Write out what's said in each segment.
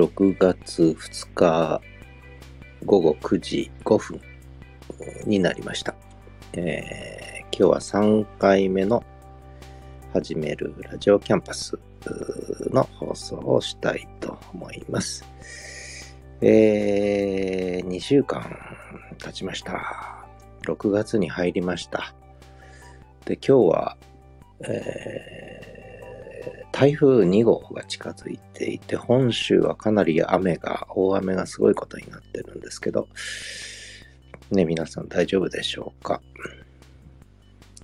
6月2日午後9時5分になりました。えー、今日は3回目の始めるラジオキャンパスの放送をしたいと思います。えー、2週間経ちました。6月に入りました。で、今日は、えー、台風2号が近づいていて、本州はかなり雨が、大雨がすごいことになってるんですけど、ね、皆さん大丈夫でしょうか？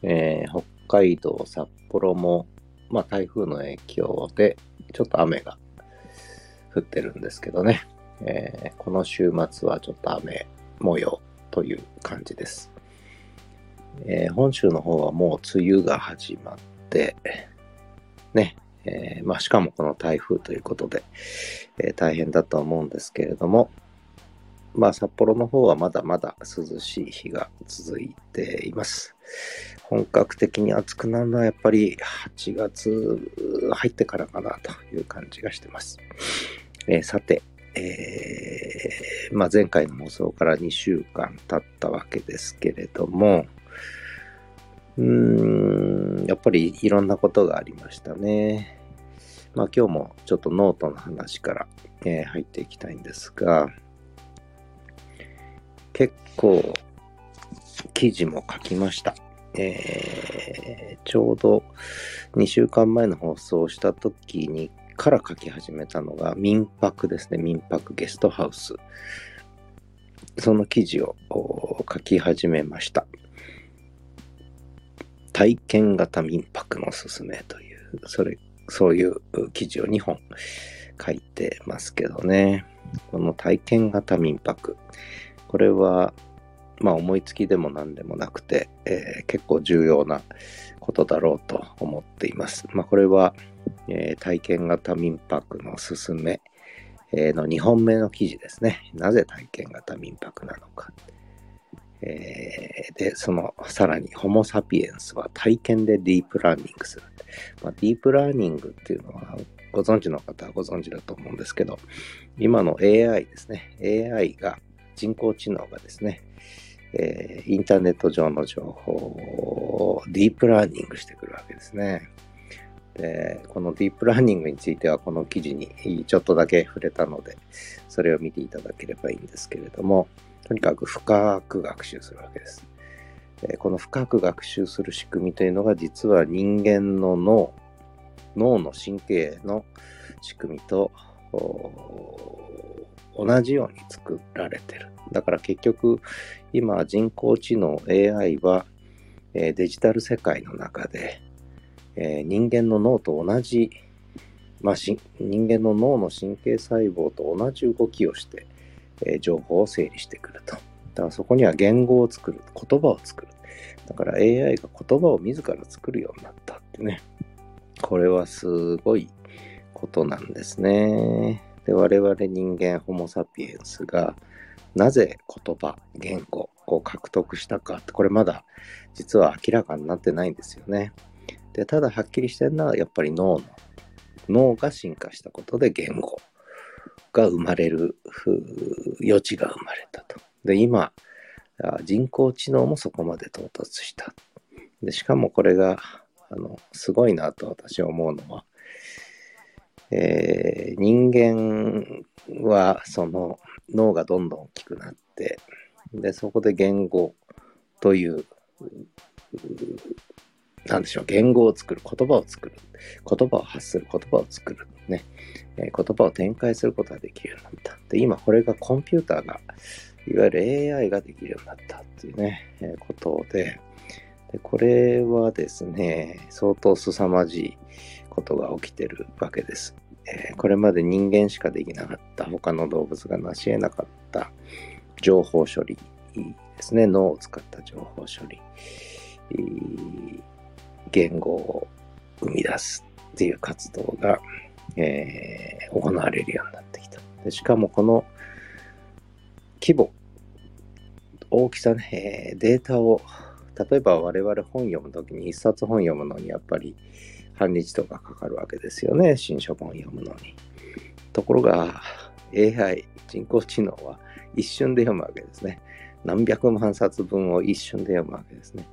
えー、北海道、札幌も、まあ台風の影響で、ちょっと雨が降ってるんですけどね。えー、この週末はちょっと雨模様という感じです。えー、本州の方はもう梅雨が始まって、ね、えー、まあ、しかもこの台風ということで、えー、大変だと思うんですけれども、まあ、札幌の方はまだまだ涼しい日が続いています。本格的に暑くなるのはやっぱり8月入ってからかなという感じがしてます。えー、さて、えー、まあ、前回の放送から2週間経ったわけですけれども、うーん、やっぱりいろんなことがありましたね。まあ今日もちょっとノートの話から、えー、入っていきたいんですが、結構記事も書きました。えー、ちょうど2週間前の放送をした時にから書き始めたのが民泊ですね。民泊ゲストハウス。その記事を書き始めました。体験型民泊のすすめという、それ、そういう記事を2本書いてますけどね。この体験型民泊。これは、まあ思いつきでも何でもなくて、えー、結構重要なことだろうと思っています。まあこれは、えー、体験型民泊のすすめ、の2本目の記事ですね。なぜ体験型民泊なのか。えー、で、その、さらに、ホモ・サピエンスは体験でディープラーニングする。まあ、ディープラーニングっていうのは、ご存知の方はご存知だと思うんですけど、今の AI ですね。AI が、人工知能がですね、えー、インターネット上の情報をディープラーニングしてくるわけですね。で、このディープラーニングについてはこの記事にちょっとだけ触れたので、それを見ていただければいいんですけれども、とにかく深く学習するわけです。この深く学習する仕組みというのが実は人間の脳、脳の神経の仕組みと同じように作られてる。だから結局今人工知能 AI はデジタル世界の中で人間の脳と同じ、まあ、人間の脳の神経細胞と同じ動きをしてえ情報を整理してくると。だからそこには言語を作る、言葉を作る。だから AI が言葉を自ら作るようになったってね。これはすごいことなんですね。で、我々人間、ホモ・サピエンスがなぜ言葉、言語を獲得したかって、これまだ実は明らかになってないんですよね。で、ただはっきりしてるのはやっぱり脳の、脳が進化したことで言語が生まれる余地が生まれたと。で、今、人工知能もそこまで到達した。で、しかもこれが、あの、すごいなと私は思うのは、えー、人間はその脳がどんどん大きくなって、で、そこで言語という、なんでしょう、言語を作る、言葉を作る、言葉を発する、言葉を作る、ね、えー、言葉を展開することができるようになった。で、今これがコンピューターが、いわゆる AI ができるようになったっていうね、えー、ことでで、これはですね、相当凄まじいことが起きてるわけです。え、これまで人間しかできなかった、他の動物が成し得なかった情報処理ですね、脳を使った情報処理、言語を生み出すっていう活動が、えー、行われるようになってきた。でしかもこの規模、大きさね、えー、データを、例えば我々本読むときに一冊本読むのにやっぱり半日とかかかるわけですよね、新書本読むのに。ところが、AI、人工知能は一瞬で読むわけですね。何百万冊分を一瞬で読むわけですね。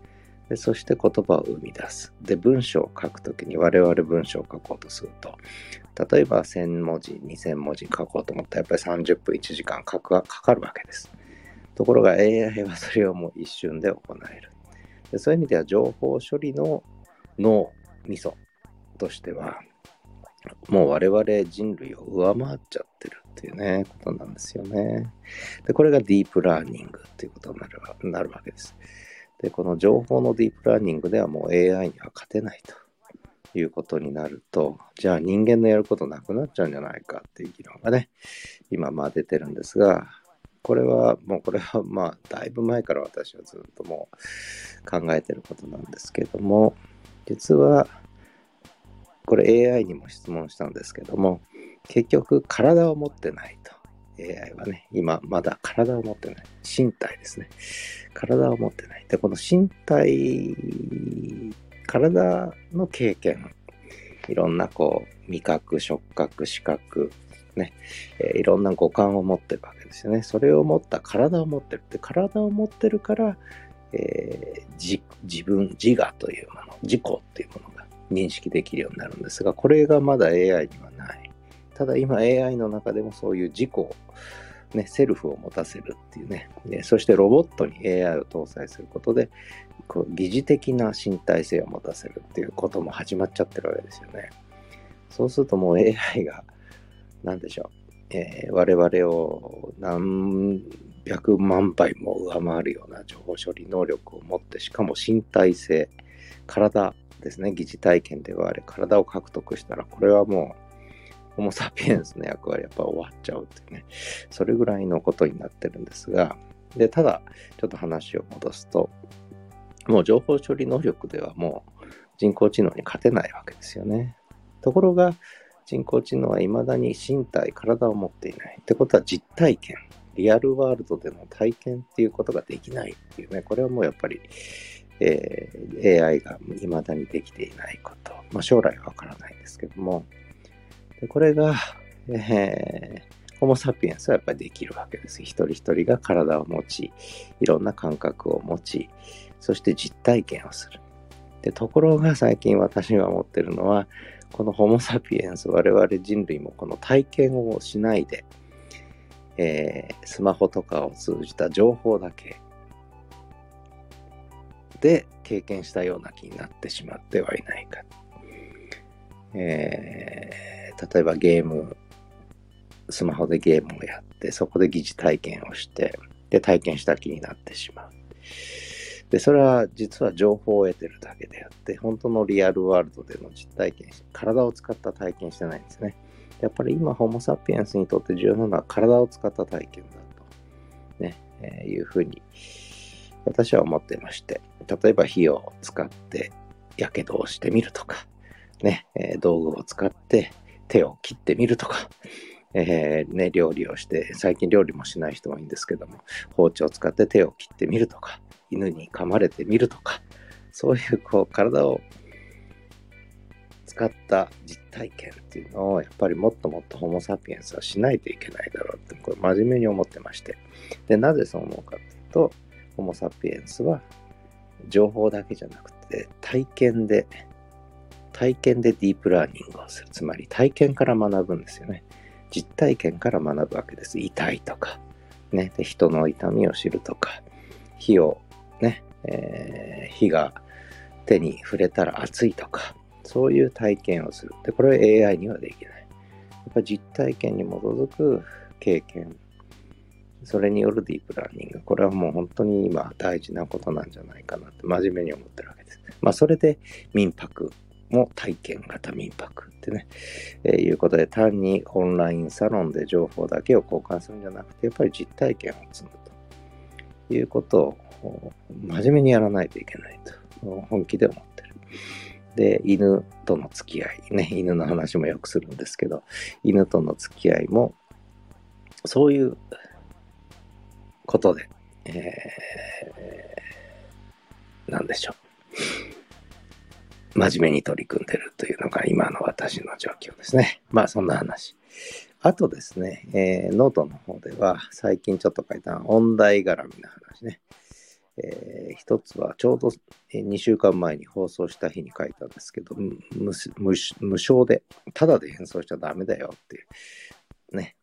でそして言葉を生み出す。で、文章を書くときに我々文章を書こうとすると、例えば1000文字、2000文字書こうと思ったらやっぱり30分、1時間書くはかかるわけです。ところが AI はそれをもう一瞬で行える。でそういう意味では情報処理の脳、みそとしては、もう我々人類を上回っちゃってるっていうね、ことなんですよね。で、これがディープラーニングっていうことになるわけです。で、この情報のディープラーニングではもう AI には勝てないということになると、じゃあ人間のやることなくなっちゃうんじゃないかっていう議論がね、今まあ出てるんですが、これはもうこれはまあだいぶ前から私はずっともう考えてることなんですけども、実はこれ AI にも質問したんですけども、結局体を持ってないと。AI はね、今まだ体を持ってない。身体ですね。体を持ってない。で、この身体、体の経験、いろんなこう、味覚、触覚、視覚、ね、えー、いろんな五感を持ってるわけですよね。それを持った体を持ってる。で、体を持ってるから、えー、自分、自我というもの、自己っていうものが認識できるようになるんですが、これがまだ AI には。ただ今 AI の中でもそういう自己を、ね、セルフを持たせるっていうね、そしてロボットに AI を搭載することで、こう疑似的な身体性を持たせるっていうことも始まっちゃってるわけですよね。そうするともう AI が、何でしょう、えー、我々を何百万倍も上回るような情報処理能力を持って、しかも身体性、体ですね、疑似体験ではあれ、体を獲得したら、これはもう、ホモ・サピエンスの役割やっぱ終わっちゃうっていうね、それぐらいのことになってるんですが、で、ただ、ちょっと話を戻すと、もう情報処理能力ではもう人工知能に勝てないわけですよね。ところが、人工知能は未だに身体、体を持っていない。ってことは実体験、リアルワールドでの体験っていうことができないっていうね、これはもうやっぱりえー、AI が未だにできていないこと。まあ、将来はわからないんですけども、これが、えー、ホモ・サピエンスはやっぱりできるわけです。一人一人が体を持ち、いろんな感覚を持ち、そして実体験をする。でところが最近私が思ってるのは、このホモ・サピエンス、我々人類もこの体験をしないで、えー、スマホとかを通じた情報だけで経験したような気になってしまってはいないか。えー、例えばゲーム、スマホでゲームをやって、そこで疑似体験をして、で、体験した気になってしまう。で、それは実は情報を得てるだけであって、本当のリアルワールドでの実体験、体を使った体験してないんですね。やっぱり今、ホモ・サピエンスにとって重要なのは体を使った体験だと、ね、えー、いうふうに私は思ってまして、例えば火を使って火傷をしてみるとか、ね、えー、道具を使って手を切ってみるとか、えー、ね、料理をして、最近料理もしない人もいいんですけども、包丁を使って手を切ってみるとか、犬に噛まれてみるとか、そういうこう体を使った実体験っていうのをやっぱりもっともっとホモ・サピエンスはしないといけないだろうってこれ真面目に思ってまして。でなぜそう思うかっていうとホモ・サピエンスは情報だけじゃなくて、体験で、体験でディープラーニングをする。つまり体験から学ぶんですよね。実体験から学ぶわけです。痛いとか、ね、で人の痛みを知るとか、火を、ね、えー、火が手に触れたら熱いとか、そういう体験をする。で、これは AI にはできない。やっぱ実体験に基づく経験それによるディープラーニング。これはもう本当に今大事なことなんじゃないかなって真面目に思ってるわけです。まあそれで民泊も体験型民泊ってね、えー、いうことで単にオンラインサロンで情報だけを交換するんじゃなくて、やっぱり実体験を積むということを真面目にやらないといけないと本気で思ってる。で、犬との付き合い、ね、犬の話もよくするんですけど、犬との付き合いも、そういうことで、えー、なんでしょう。真面目に取り組んでるというのが今の私の状況ですね。まあそんな話。あとですね、えー、ノートの方では最近ちょっと書いた音大絡みな話ね。えー、一つはちょうど2週間前に放送した日に書いたんですけど、無無償で、ただで演奏しちゃダメだよっていう、ね、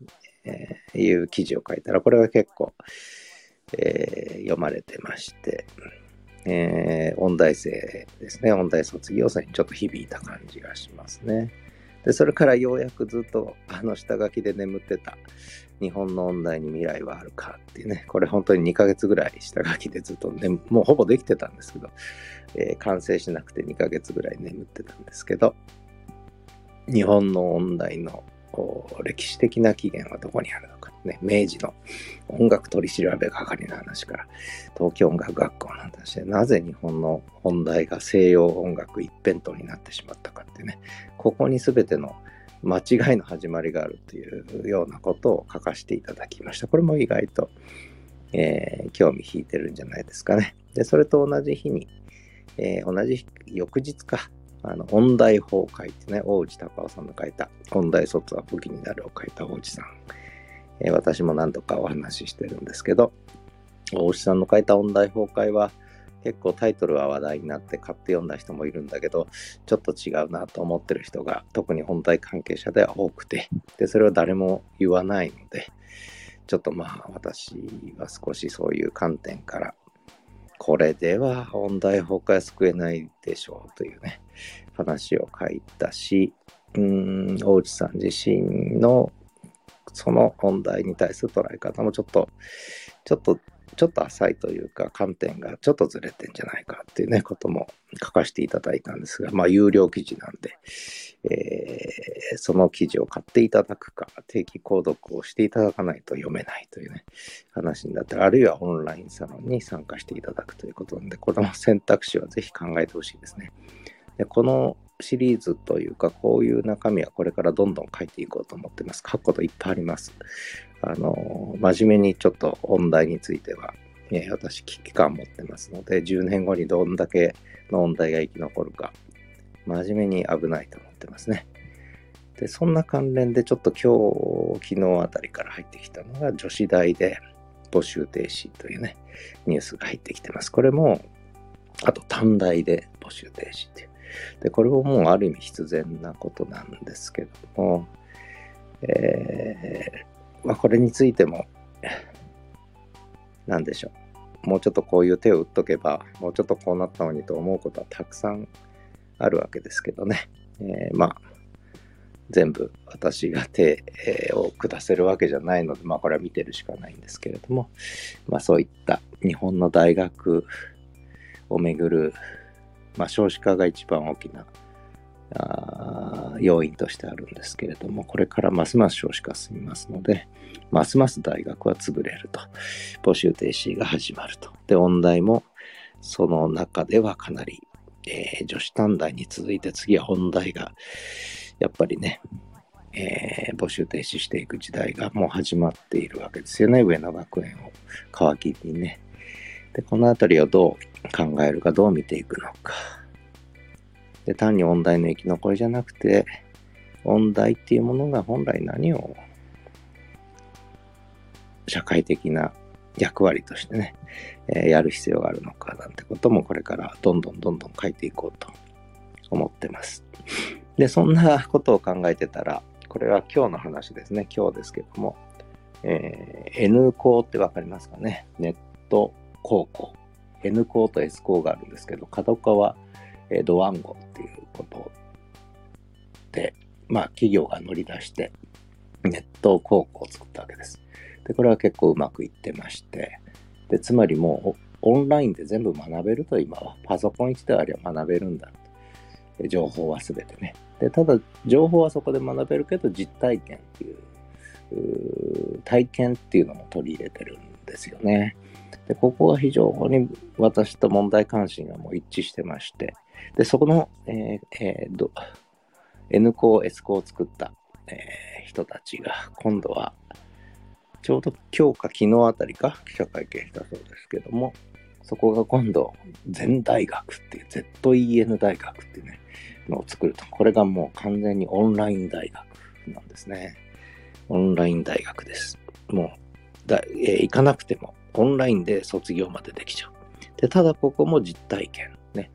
えー、いう記事を書いたら、これが結構、えー、読まれてまして、えー、音大生ですね、音大卒業生にちょっと響いた感じがしますね。で、それからようやくずっとあの下書きで眠ってた。日本の音大に未来はあるかっていうね、これ本当に2ヶ月ぐらい下書きでずっと、ね、もうほぼできてたんですけど、えー、完成しなくて2ヶ月ぐらい眠ってたんですけど、日本の音大の歴史的な起源はどこにあるのか、ね、明治の音楽取り調べ係の話から東京音楽学校の話でなぜ日本の本題が西洋音楽一辺倒になってしまったかってねここに全ての間違いの始まりがあるというようなことを書かせていただきましたこれも意外と、えー、興味引いてるんじゃないですかねでそれと同じ日に、えー、同じ翌日かあの、音大法会ってね、大内隆夫さんの書いた、音大卒は武器になるを書いた大内さん。えー、私も何度かお話ししてるんですけど、大内さんの書いた音大崩壊は、結構タイトルは話題になって買って読んだ人もいるんだけど、ちょっと違うなと思ってる人が、特に本体関係者では多くて、で、それは誰も言わないので、ちょっとまあ私は少しそういう観点からこれでは音大崩壊救えないでしょうというね、話を書いたし、うーん、大内さん自身のその問題に対する捉え方もちょっと、ちょっとちょっと浅いというか観点がちょっとずれてんじゃないかっていうね、ことも書かせていただいたんですが、まあ有料記事なんで、えー、その記事を買っていただくか、定期購読をしていただかないと読めないというね、話になってあるいはオンラインサロンに参加していただくということなんで、この選択肢はぜひ考えてほしいですね。でこのシリーズというか、こういう中身はこれからどんどん書いていこうと思ってます。書くこといっぱいあります。あの、真面目にちょっと音大については、え、私危機感持ってますので、10年後にどんだけの音大が生き残るか、真面目に危ないと思ってますね。で、そんな関連でちょっと今日、昨日あたりから入ってきたのが女子大で募集停止というね、ニュースが入ってきてます。これも、あと短大で募集停止っていう。で、これももうある意味必然なことなんですけども、えー、まあ、これについても、何でしょう。もうちょっとこういう手を打っとけば、もうちょっとこうなったのにと思うことはたくさんあるわけですけどね。えー、まあ、全部私が手を下せるわけじゃないので、まあこれは見てるしかないんですけれども、まあそういった日本の大学をめぐるまあ、少子化が一番大きなあ要因としてあるんですけれども、これからますます少子化進みますので、ますます大学は潰れると。募集停止が始まると。で、音大もその中ではかなり、えー、女子短大に続いて次は本大が、やっぱりね、えー、募集停止していく時代がもう始まっているわけですよね。上野学園を皮切りにね。で、このあたりをどう考えるか、どう見ていくのか。で、単に音大の生き残りじゃなくて、音大っていうものが本来何を社会的な役割としてね、えー、やる必要があるのかなんてこともこれからどんどんどんどん書いていこうと思ってます。で、そんなことを考えてたら、これは今日の話ですね。今日ですけども、えー、N 校ってわかりますかね？ネット高校、N 校と S 校があるんですけど、角川、えドワンゴっていうことで、まあ企業が乗り出してネット高校を作ったわけです。で、これは結構うまくいってまして、で、つまりもうオンラインで全部学べると今は、パソコン1台あれば学べるんだと。情報はすべてね。で、ただ、情報はそこで学べるけど、実体験ってい、う体験っていうのも取り入れてるんですよね。で、ここが非常に私と問題関心がもう一致してまして、で、そこの、えーえー、N 校、S 校を作った、えー、人たちが、今度は、ちょうど今日か昨日あたりか記者会見したそうですけども、そこが今度、全大学っていう、ZEN 大学っていうね、のを作ると。これがもう完全にオンライン大学なんですね。オンライン大学です。もうだ、えー、行かなくてもオンラインで卒業までできちゃう。で、ただここも実体験、ね。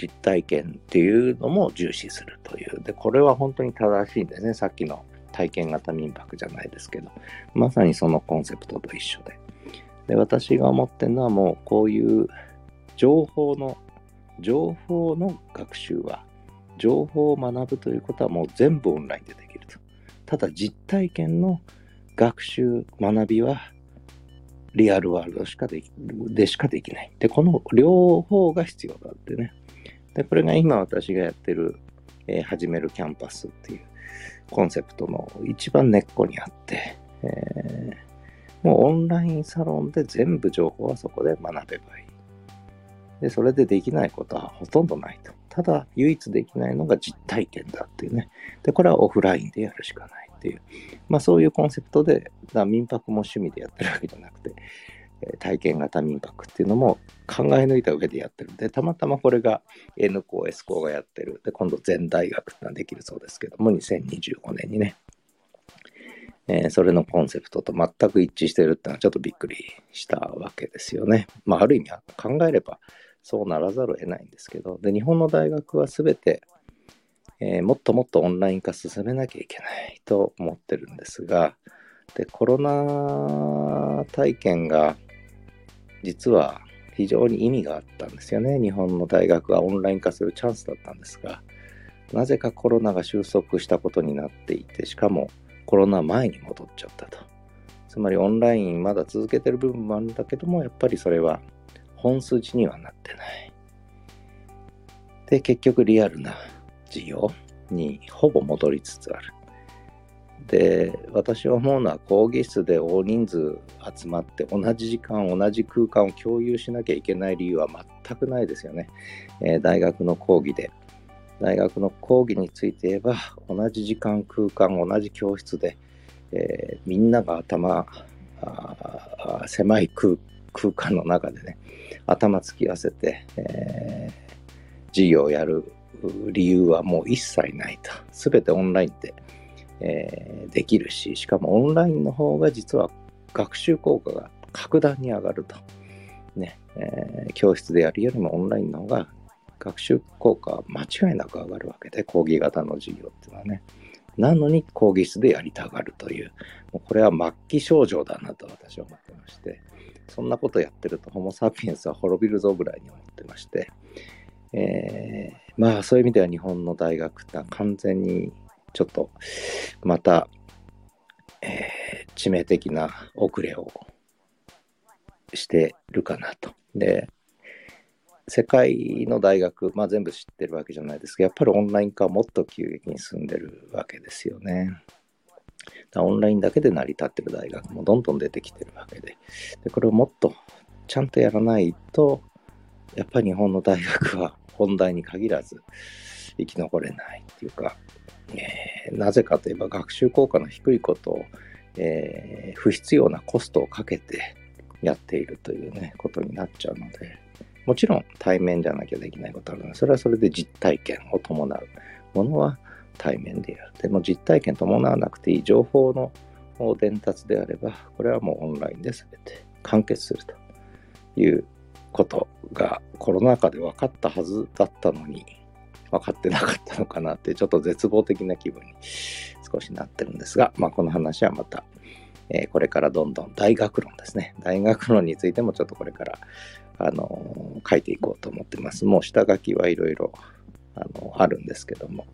実体験っていうのも重視するという。で、これは本当に正しいんですね。さっきの体験型民泊じゃないですけど、まさにそのコンセプトと一緒で。で、私が思ってるのはもうこういう情報の、情報の学習は、情報を学ぶということはもう全部オンラインでできると。ただ実体験の学習、学びはリアルワールドしかででしかできない。で、この両方が必要だってね。で、これが今私がやってる、えー、始めるキャンパスっていうコンセプトの一番根っこにあって、えー、もうオンラインサロンで全部情報はそこで学べばいい。で、それでできないことはほとんどないと。ただ、唯一できないのが実体験だっていうね。で、これはオフラインでやるしかないっていう。まあそういうコンセプトで、民泊も趣味でやってるわけじゃなくてえ、体験型民泊っていうのも考え抜いた上でやってるんで、たまたまこれが N 校、S 校がやってる。で、今度全大学ってのができるそうですけども、2025年にね。えー、それのコンセプトと全く一致してるってのはちょっとびっくりしたわけですよね。まあ、ある意味考えればそうならざるを得ないんですけど、で、日本の大学は全て、えー、もっともっとオンライン化進めなきゃいけないと思ってるんですが、で、コロナ体験が実は非常に意味があったんですよね。日本の大学がオンライン化するチャンスだったんですが、なぜかコロナが収束したことになっていて、しかもコロナ前に戻っちゃったと。つまりオンラインまだ続けてる部分もあるんだけども、やっぱりそれは本筋にはなってない。で、結局リアルな授業にほぼ戻りつつある。で、私は思うのは講義室で大人数集まって同じ時間、同じ空間を共有しなきゃいけない理由は全くないですよね。えー、大学の講義で。大学の講義について言えば、同じ時間、空間、同じ教室で、えー、みんなが頭、狭い空空間の中でね、頭突き合わせて、えー、授業をやる理由はもう一切ないと。すべてオンラインで、えー、できるし、しかもオンラインの方が実は学習効果が格段に上がると。ね、えー、教室でやるよりもオンラインの方が学習効果は間違いなく上がるわけで、講義型の授業っていうのはね。なのに講義室でやりたがるという、もうこれは末期症状だなと私は思ってまして、そんなことやってるとホモ・サピエンスは滅びるぞぐらいに思ってまして、え、まあそういう意味では日本の大学って完全にちょっとまた、えー、致命的な遅れをしてるかなと。で、世界の大学、まあ全部知ってるわけじゃないですけど、やっぱりオンライン化はもっと急激に進んでるわけですよね。オンラインだけで成り立ってる大学もどんどん出てきてるわけで。で、これをもっとちゃんとやらないと、やっぱり日本の大学は本題に限らず生き残れないっていうか、えー、なぜかといえば学習効果の低いことを、えー、不必要なコストをかけてやっているというね、ことになっちゃうので、もちろん対面じゃなきゃできないことあるので、それはそれで実体験を伴うものは対面でやる。でも実体験伴わなくていい情報の伝達であれば、これはもうオンラインで全て完結するということがコロナ禍で分かったはずだったのに、分かってなかったのかなってちょっと絶望的な気分に少しなってるんですが、まあ、この話はまた、えー、これからどんどん大学論ですね。大学論についてもちょっとこれから、あのー、書いていこうと思ってます。もう下書きはいろいろあのあるんですけども、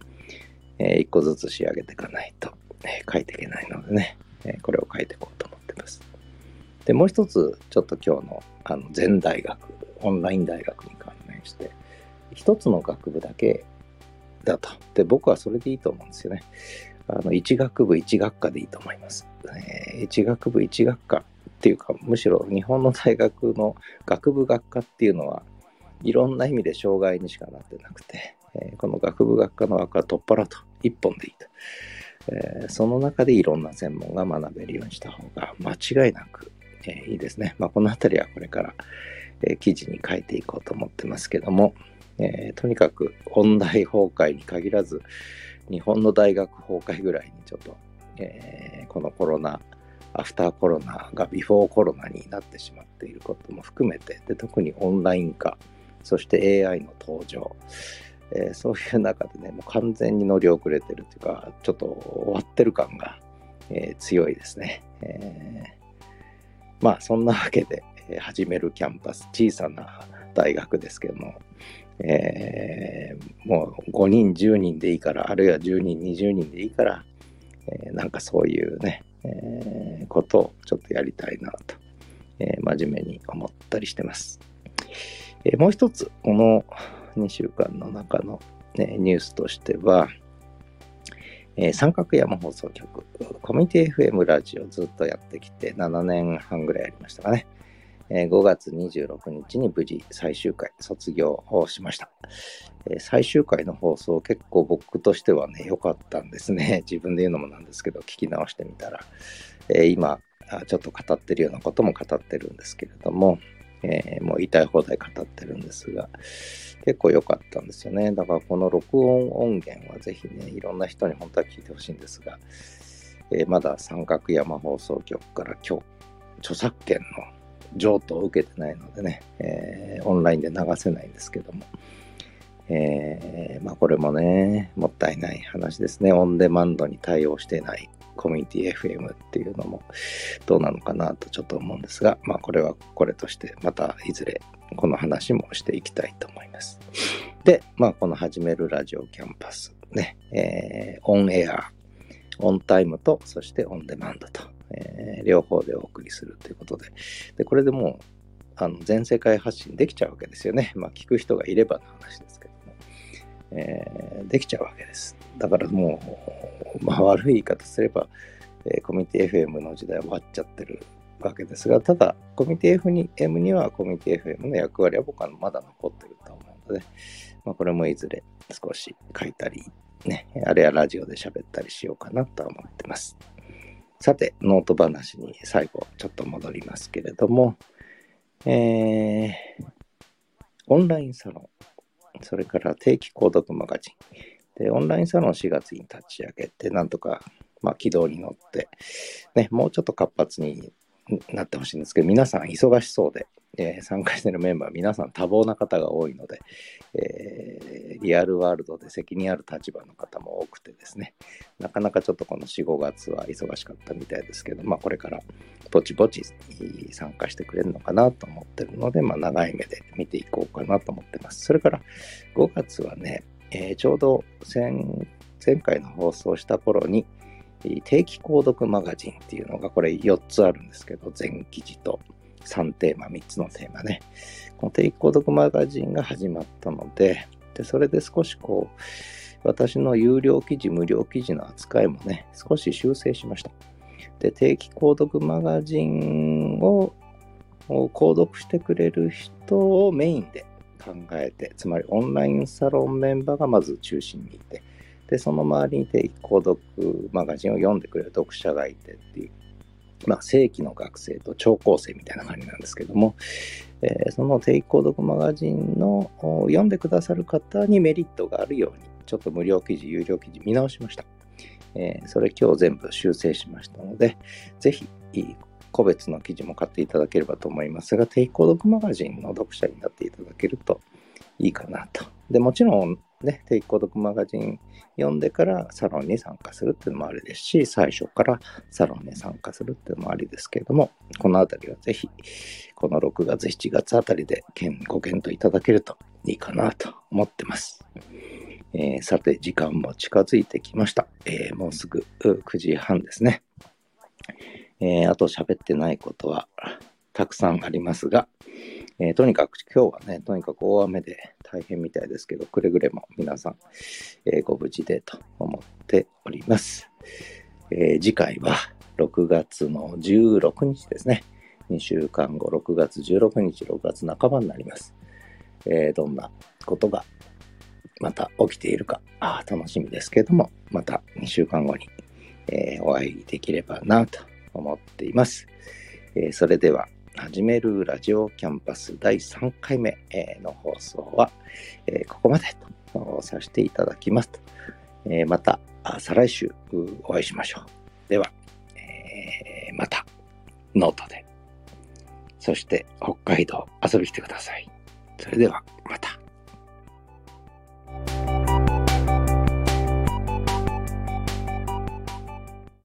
えー、一個ずつ仕上げていかないと、え、書いていけないのでね、え、これを書いていこうと思ってます。で、もう一つ、ちょっと今日のあの全大学、オンライン大学に関連して、一つの学部だけだと。で、僕はそれでいいと思うんですよね。あの、一学部一学科でいいと思います。えー、一学部一学科っていうか、むしろ日本の大学の学部学科っていうのは、いろんな意味で障害にしかなってなくて、えー、この学部学科の枠は取っ払うと。一本でいいと。えー、その中でいろんな専門が学べるようにした方が間違いなく、えー、いいですね。まあ、このあたりはこれから、え記事に書いていこうと思ってますけども、えとにかく音大崩壊に限らず、日本の大学崩壊ぐらいにちょっと、え、このコロナ、アフターコロナがビフォーコロナになってしまっていることも含めて、で特にオンライン化、そして AI の登場、えー、そういう中でね、もう完全に乗り遅れてるというか、ちょっと終わってる感が、えー、強いですね。えー、まあ、そんなわけで、始めるキャンパス、小さな大学ですけども、えー、もう5人、10人でいいから、あるいは10人、20人でいいから、えー、なんかそういうね、えー、ことをちょっとやりたいなと、えー、真面目に思ったりしてます。えー、もう一つ、この2週間の中の、ね、ニュースとしては、えー、三角山放送局、コミュニティ FM ラジオずっとやってきて7年半ぐらいやりましたかね。えー、5月26日に無事最終回卒業をしました。えー、最終回の放送結構僕としてはね、良かったんですね。自分で言うのもなんですけど、聞き直してみたら、えー、今、ちょっと語ってるようなことも語ってるんですけれども、えー、もう言いたい放題語ってるんですが、結構良かったんですよね。だからこの録音音源はぜひね、いろんな人に本当は聞いてほしいんですが、えー、まだ三角山放送局から今日、著作権の譲渡を受けてないのでね、えー、オンラインで流せないんですけども、えー、まあこれもね、もったいない話ですね。オンデマンドに対応してないコミュニティ FM っていうのもどうなのかなとちょっと思うんですが、まあこれはこれとしてまたいずれこの話もしていきたいと思います。で、まあこの始めるラジオキャンパスね、えー、オンエア、オンタイムとそしてオンデマンドとえー、両方でお送りするということで、でこれでもうあの全世界発信できちゃうわけですよね。まあ、聞く人がいればの話ですけども、えー、できちゃうわけです。だからもう、まあ、悪い言い方すれば、えー、コミュニティ FM の時代終わっちゃってるわけですが、ただ、コミュニティ FM にはコミュニティ FM の役割は僕はまだ残ってると思うので、まあ、これもいずれ少し書いたり、ね、あるいはラジオで喋ったりしようかなとは思ってます。さて、ノート話に最後ちょっと戻りますけれども、えー、オンラインサロン、それから定期購読マガジン。で、オンラインサロン4月に立ち上げて、なんとか、まあ、軌道に乗って、ね、もうちょっと活発になってほしいんですけど、皆さん忙しそうで、えー、参加しているメンバー、皆さん多忙な方が多いので、えー、リアルワールドで責任ある立場の方も多くてですね、なかなかちょっとこの4、5月は忙しかったみたいですけど、まあこれからぼちぼち参加してくれるのかなと思ってるので、まあ長い目で見ていこうかなと思ってます。それから5月はね、えー、ちょうど前回の放送した頃に、定期購読マガジンっていうのがこれ4つあるんですけど、全記事と3テーマ、3つのテーマね。この定期購読マガジンが始まったので、でそれで少しこう、私の有料記事、無料記事の扱いもね、少し修正しました。で、定期購読マガジンを購読してくれる人をメインで考えて、つまりオンラインサロンメンバーがまず中心にいて、で、その周りに定期購読マガジンを読んでくれる読者がいてっていう、まあ、正規の学生と超高生みたいな感じなんですけども、えー、その定期購読マガジンの読んでくださる方にメリットがあるように、ちょっと無料記事、有料記事見直しました。えー、それ今日全部修正しましたので、ぜひ個別の記事も買っていただければと思いますが、定期購読マガジンの読者になっていただけるといいかなと。で、もちろんね、定期購読マガジン読んでからサロンに参加するっていうのもありですし、最初からサロンに参加するっていうのもありですけれども、このあたりはぜひ、この6月、7月あたりでご検討いただけるといいかなと思ってます。えー、さて、時間も近づいてきました。えー、もうすぐ9時半ですね。えー、あと喋ってないことはたくさんありますが、え、とにかく今日はね、とにかく大雨で大変みたいですけど、くれぐれも皆さん、えー、ご無事でと思っております。えー、次回は6月の16日ですね。2週間後、6月16日、6月半ばになります。えー、どんなことがまた起きているか、あ楽しみですけども、また2週間後に、え、お会いできればなと思っています。え、それでは、始めるラジオキャンパス第3回目の放送は、えここまでとさせていただきます。えまた、再来週お会いしましょう。では、えまた、ノートで。そして、北海道遊び来てください。それでは、また。